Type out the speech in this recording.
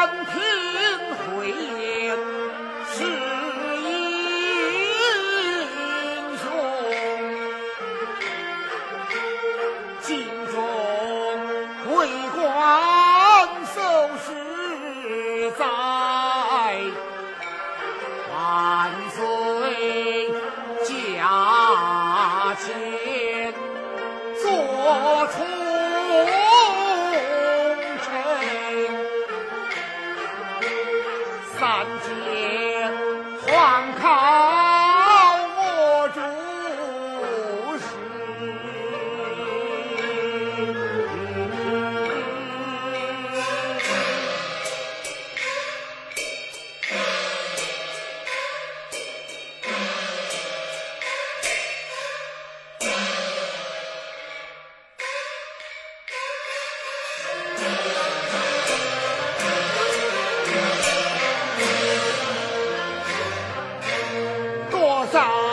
文凭会言是英雄尽中为官守势在万岁驾前三姐还靠早。